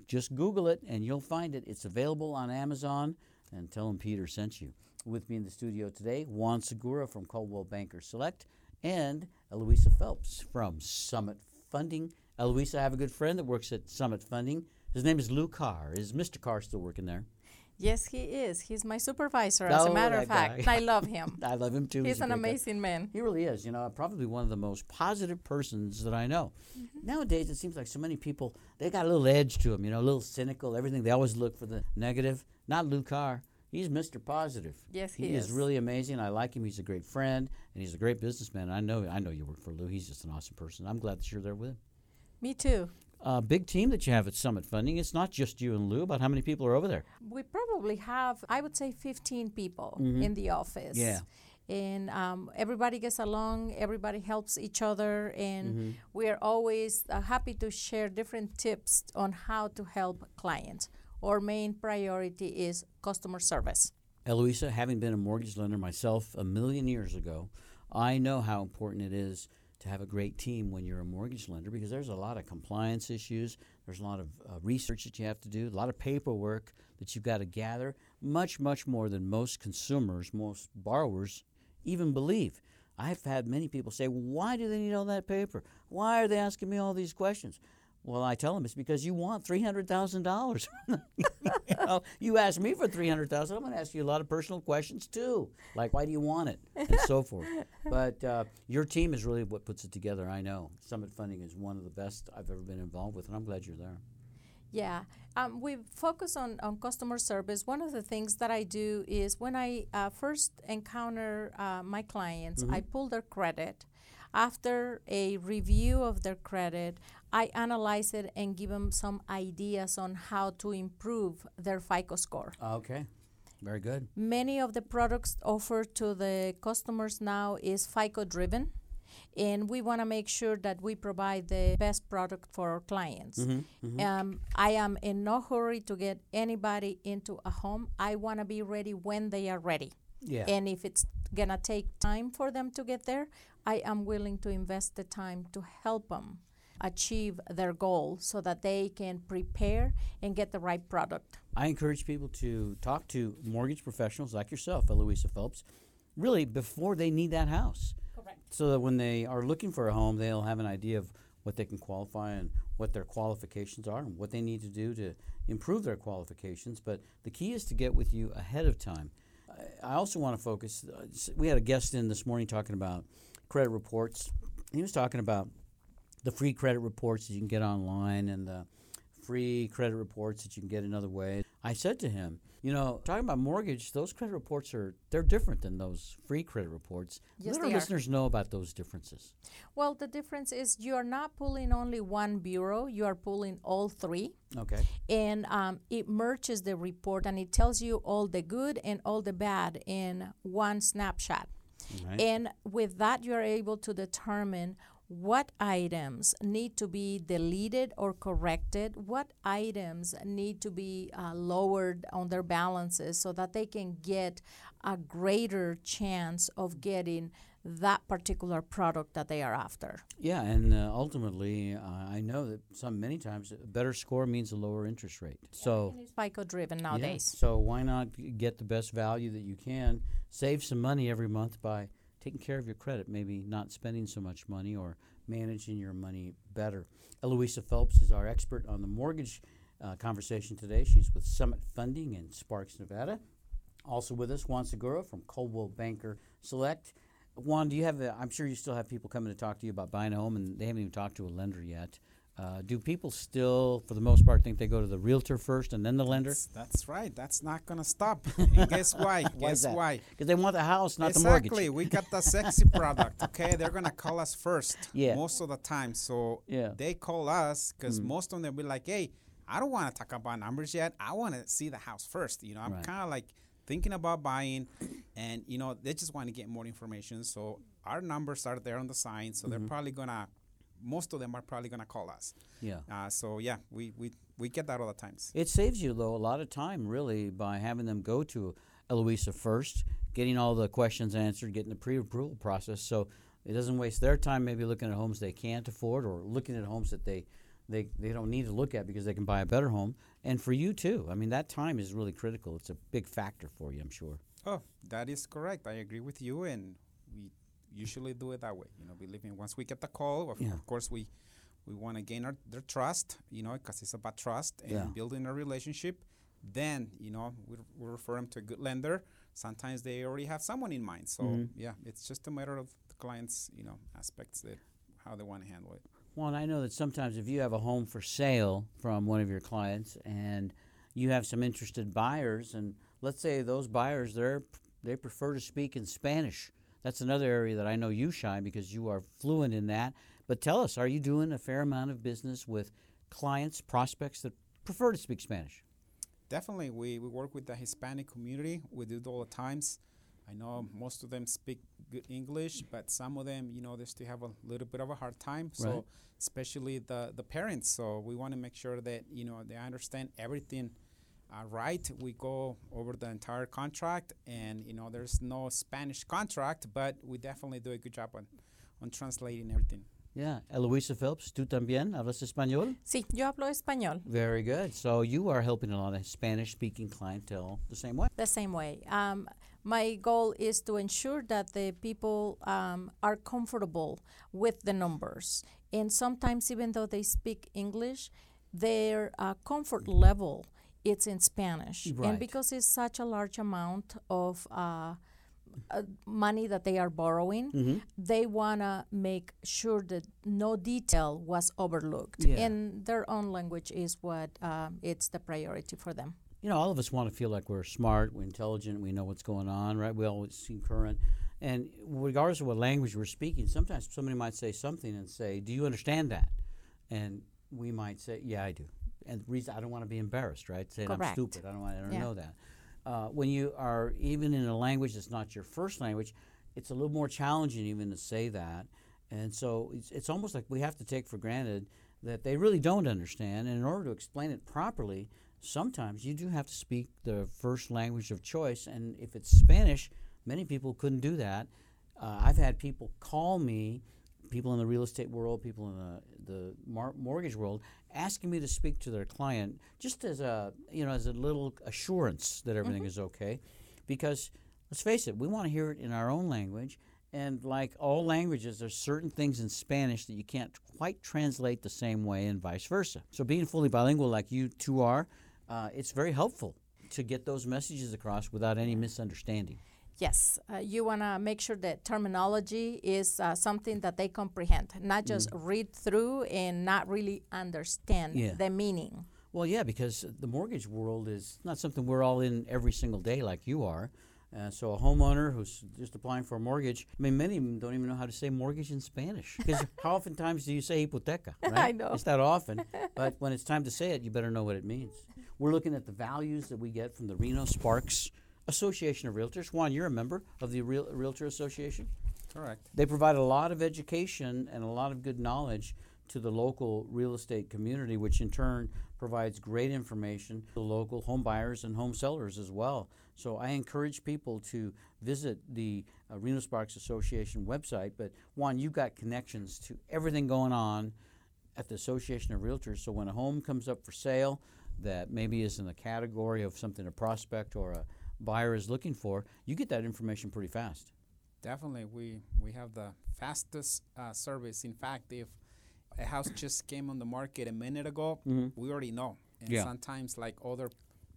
Just Google it and you'll find it. It's available on Amazon. And tell them Peter sent you. With me in the studio today, Juan Segura from Coldwell Banker Select and Eloisa Phelps from Summit Funding. Eloisa, I have a good friend that works at Summit Funding. His name is Lou Carr. Is Mr. Carr still working there? Yes, he is. He's my supervisor, as a Oh, matter of fact. I love him. I love him too. He's a an great guy. amazing man. He really is. You know, probably one of the most positive persons that I know. Mm-hmm. Nowadays, it seems like so many people they got a little edge to them. You know, a little cynical. Everything they always look for the negative. Not Lou Carr. He's Mr. Positive. Yes, he is is. really amazing. I like him. He's a great friend, and he's a great businessman. I know. I know you work for Lou. He's just an awesome person. I'm glad that you're there with him. Me too. Uh, big team that you have at Summit Funding. It's not just you and Lou. About how many people are over there? We probably have, I would say, 15 people in the office. Mm-hmm. Yeah. And um, everybody gets along, everybody helps each other, and Mm-hmm. we are always uh, happy to share different tips on how to help clients. Our main priority is customer service. Eloisa, having been a mortgage lender myself a million years ago, I know how important it is to have a great team when you're a mortgage lender because there's a lot of compliance issues, there's a lot of uh, research that you have to do, a lot of paperwork that you've got to gather, much, much more than most consumers, most borrowers even believe. I've had many people say, Why do they need all that paper? Why are they asking me all these questions? Well, I tell them it's because you want three hundred thousand dollars. you ask me for three hundred thousand. I'm going to ask you a lot of personal questions too, like why do you want it and so forth. But uh, your team is really what puts it together. I know Summit Funding is one of the best I've ever been involved with, and I'm glad you're there. Yeah, um, we focus on, on customer service. One of the things that I do is when I uh, first encounter uh, my clients, I pull their credit. After a review of their credit, I analyze it and give them some ideas on how to improve their FICO score. Okay, very good. Many of the products offered to the customers now is FICO driven, and we want to make sure that we provide the best product for our clients. Mm-hmm, Um, I am in no hurry to get anybody into a home. I want to be ready when they are ready. Yeah. And if it's gonna take time for them to get there, I am willing to invest the time to help them achieve their goal so that they can prepare and get the right product. I encourage people to talk to mortgage professionals like yourself, Eloisa Phelps, really before they need that house. Correct. So that when they are looking for a home, they'll have an idea of what they can qualify and what their qualifications are and what they need to do to improve their qualifications. But the key is to get with you ahead of time. I- also want to focus. Uh, we had a guest in this morning talking about credit reports. He was talking about the free credit reports that you can get online and the free credit reports that you can get another way. I said to him, you know, talking about mortgage, those credit reports are they're different than those free credit reports. Yes, Let our they are. listeners know about those differences. Well, the difference is you are not pulling only one bureau, you are pulling all three. Okay. And um, it merges the report and it tells you all the good and all the bad in one snapshot. Right. And with that, you are able to determine what items need to be deleted or corrected, what items need to be uh, lowered on their balances so that they can get a greater chance of getting that particular product that they are after. Yeah, and uh, ultimately, uh, I know that some many times a better score means a lower interest rate. So it's FICO driven yeah, nowadays. so why not get the best value that you can? Save some money every month by taking care of your credit, maybe not spending so much money or managing your money better. Eloisa Phelps is our expert on the mortgage uh, conversation today. She's with Summit Funding in Sparks, Nevada. Also with us, Juan Segura from Coldwell Banker Select. Juan, do you have? i am sure you still have people coming to talk to you about buying a home, and they haven't even talked to a lender yet. Uh, do people still, for the most part, think they go to the realtor first and then the lender? That's, that's right. That's not going to stop. and guess why? why guess why? Because they want the house, not exactly. the mortgage. Exactly. We got the sexy product. Okay, they're going to call us first. Yeah. Most of the time, so yeah. they call us because mm. most of them will be like, "Hey, I don't want to talk about numbers yet. I want to see the house first. You know, I'm right. kind of like thinking about buying, and you know, they just want to get more information. So our numbers are there on the sign, so mm-hmm. they're probably gonna. Most of them are probably gonna call us. Yeah. Uh, so yeah, we, we we get that all the times. It saves you though a lot of time, really, by having them go to Eloisa first, getting all the questions answered, getting the pre-approval process. So it doesn't waste their time maybe looking at homes they can't afford or looking at homes that they they, they don't need to look at because they can buy a better home. And for you too. I mean, that time is really critical. It's a big factor for you, I'm sure. Oh, that is correct. I agree with you. And we usually do it that way. You know, believing once we get the call, of, yeah. of course, we we want to gain our, their trust, you know, because it's about trust and yeah. building a relationship. Then, you know, we, we refer them to a good lender. Sometimes they already have someone in mind. So, mm-hmm. yeah, it's just a matter of the client's, you know, aspects that how they want to handle it. Well, and I know that sometimes if you have a home for sale from one of your clients and you have some interested buyers, and let's say those buyers they they prefer to speak in Spanish. That's another area that I know you shine because you are fluent in that. But tell us, are you doing a fair amount of business with clients, prospects that prefer to speak Spanish? Definitely, we, we work with the Hispanic community. We do it all the times. I know most of them speak good English, but some of them, you know, they still have a little bit of a hard time. So, right. especially the the parents. So we want to make sure that you know they understand everything. Uh, right, we go over the entire contract, and you know, there's no Spanish contract, but we definitely do a good job on, on translating everything. Yeah, Eloisa Phelps, ¿tú también hablas español? Sí, yo hablo español. Very good. So you are helping a lot of Spanish-speaking clientele the same way. The same way. Um, my goal is to ensure that the people um, are comfortable with the numbers. And sometimes, even though they speak English, their uh, comfort level it's in Spanish. Right. And because it's such a large amount of uh, uh, money that they are borrowing, mm-hmm. they want to make sure that no detail was overlooked. Yeah. And their own language is what uh, it's the priority for them you know, all of us want to feel like we're smart, we're intelligent, we know what's going on, right? We always seem current. And regardless of what language we're speaking, sometimes somebody might say something and say, Do you understand that? And we might say, Yeah, I do. And the reason I don't want to be embarrassed, right? Saying Correct. I'm stupid. I don't want to yeah. know that. Uh, when you are even in a language that's not your first language, it's a little more challenging even to say that. And so it's, it's almost like we have to take for granted that they really don't understand. And in order to explain it properly, sometimes you do have to speak the first language of choice. And if it's Spanish, many people couldn't do that. Uh, I've had people call me, people in the real estate world, people in the, the mar- mortgage world, asking me to speak to their client just as a you know as a little assurance that everything mm-hmm. is okay, because let's face it, we want to hear it in our own language. And like all languages, there's certain things in Spanish that you can't quite translate the same way, and vice versa. So being fully bilingual, like you two are, uh, it's very helpful to get those messages across without any misunderstanding. Yes, uh, you want to make sure that terminology is uh, something that they comprehend, not just mm. read through and not really understand yeah. the meaning. Well, yeah, because the mortgage world is not something we're all in every single day like you are. Uh, so a homeowner who's just applying for a mortgage, I mean, many of them don't even know how to say mortgage in Spanish. Because how oftentimes do you say hipoteca? Right? I know. It's that often. but when it's time to say it, you better know what it means. We're looking at the values that we get from the Reno Sparks Association of Realtors. Juan, you're a member of the Real- Realtor Association. Correct. They provide a lot of education and a lot of good knowledge to the local real estate community, which in turn provides great information to local home buyers and home sellers as well. So I encourage people to visit the uh, Reno Sparks Association website. But Juan, you've got connections to everything going on at the Association of Realtors. So when a home comes up for sale that maybe is in the category of something a prospect or a buyer is looking for, you get that information pretty fast. Definitely, we we have the fastest uh, service. In fact, if a house just came on the market a minute ago, we already know. And Yeah. sometimes, like other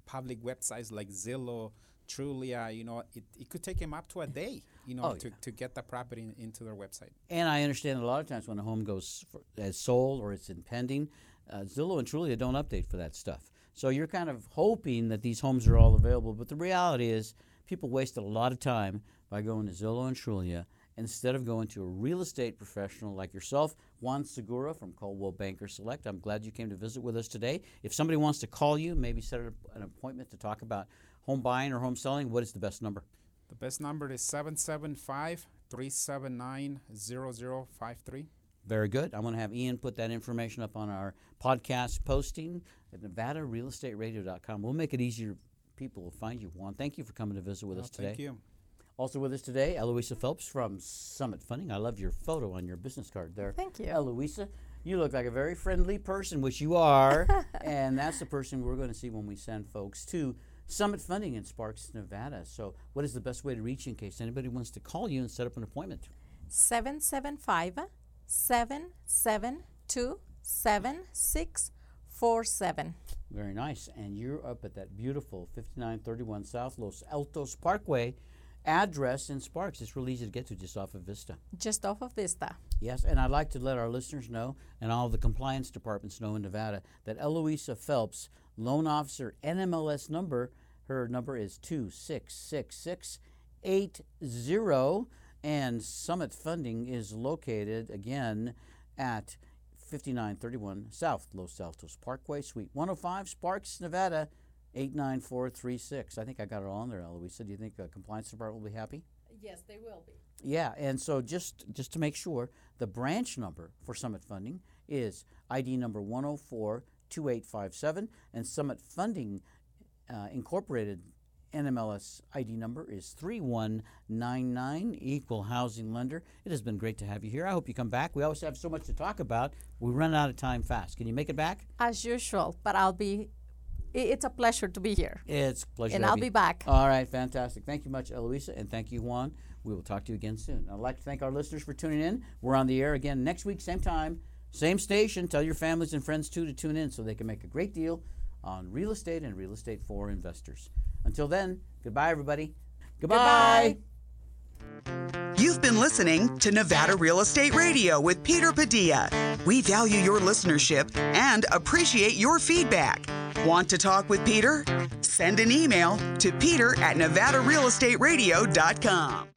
public websites like Zillow, Trulia, you know, it, it could take them up to a day, you know, Oh, to, to get the property in, into their website. And I understand a lot of times when a home goes for, as sold or it's in pending, uh, Zillow and Trulia don't update for that stuff. So you're kind of hoping that these homes are all available, but the reality is people wasted a lot of time by going to Zillow and Trulia instead of going to a real estate professional like yourself, Juan Segura from Coldwell Banker Select. I'm glad you came to visit with us today. If somebody wants to call you, maybe set up an appointment to talk about home buying or home selling, what is the best number? The best number is 775 379 0053. Very good. I'm going to have Ian put that information up on our podcast posting at NevadaRealEstateRadio.com. We'll make it easier for people to find you, Juan. Thank you for coming to visit with Oh, us today. Thank you. Also with us today, Eloisa Phelps from Summit Funding. I love your photo on your business card there. Thank you. Eloisa, you look like a very friendly person, which you are, and that's the person we're going to see when we send folks to Summit Funding in Sparks, Nevada. So, what is the best way to reach you in case anybody wants to call you and set up an appointment? 775 772 7647. Very nice. And you're up at that beautiful 5931 South Los Altos Parkway address in Sparks. It's really easy to get to just off of Vista. Just off of Vista. Yes, and I'd like to let our listeners know and all the compliance departments know in Nevada that Eloisa Phelps, loan officer NMLS number, her number is 266680, and Summit Funding is located again at 5931 South Los Altos Parkway, Suite 105, Sparks, Nevada 89436. I think I got it all on there, Eloisa. Do you think the compliance department will be happy? Yes, they will be. Yeah, and so just just to make sure, the branch number for Summit Funding is ID number 1042857, and Summit Funding uh, Incorporated NMLS ID number is 3199, equal housing lender. It has been great to have you here. I hope you come back. We always have so much to talk about. We run out of time fast. Can you make it back? As usual, but I'll be, it's a pleasure to be here. It's a pleasure. And I'll be back. All right, fantastic. Thank you much, Eloisa, and thank you, Juan. We will talk to you again soon. I'd like to thank our listeners for tuning in. We're on the air again next week, same time, same station. Tell your families and friends too to tune in so they can make a great deal on real estate and real estate for investors. Until then, goodbye, everybody. Goodbye. You've been listening to Nevada Real Estate Radio with Peter Padilla. We value your listenership and appreciate your feedback. Want to talk with Peter? Send an email to peter at nevadarealestateradio.com.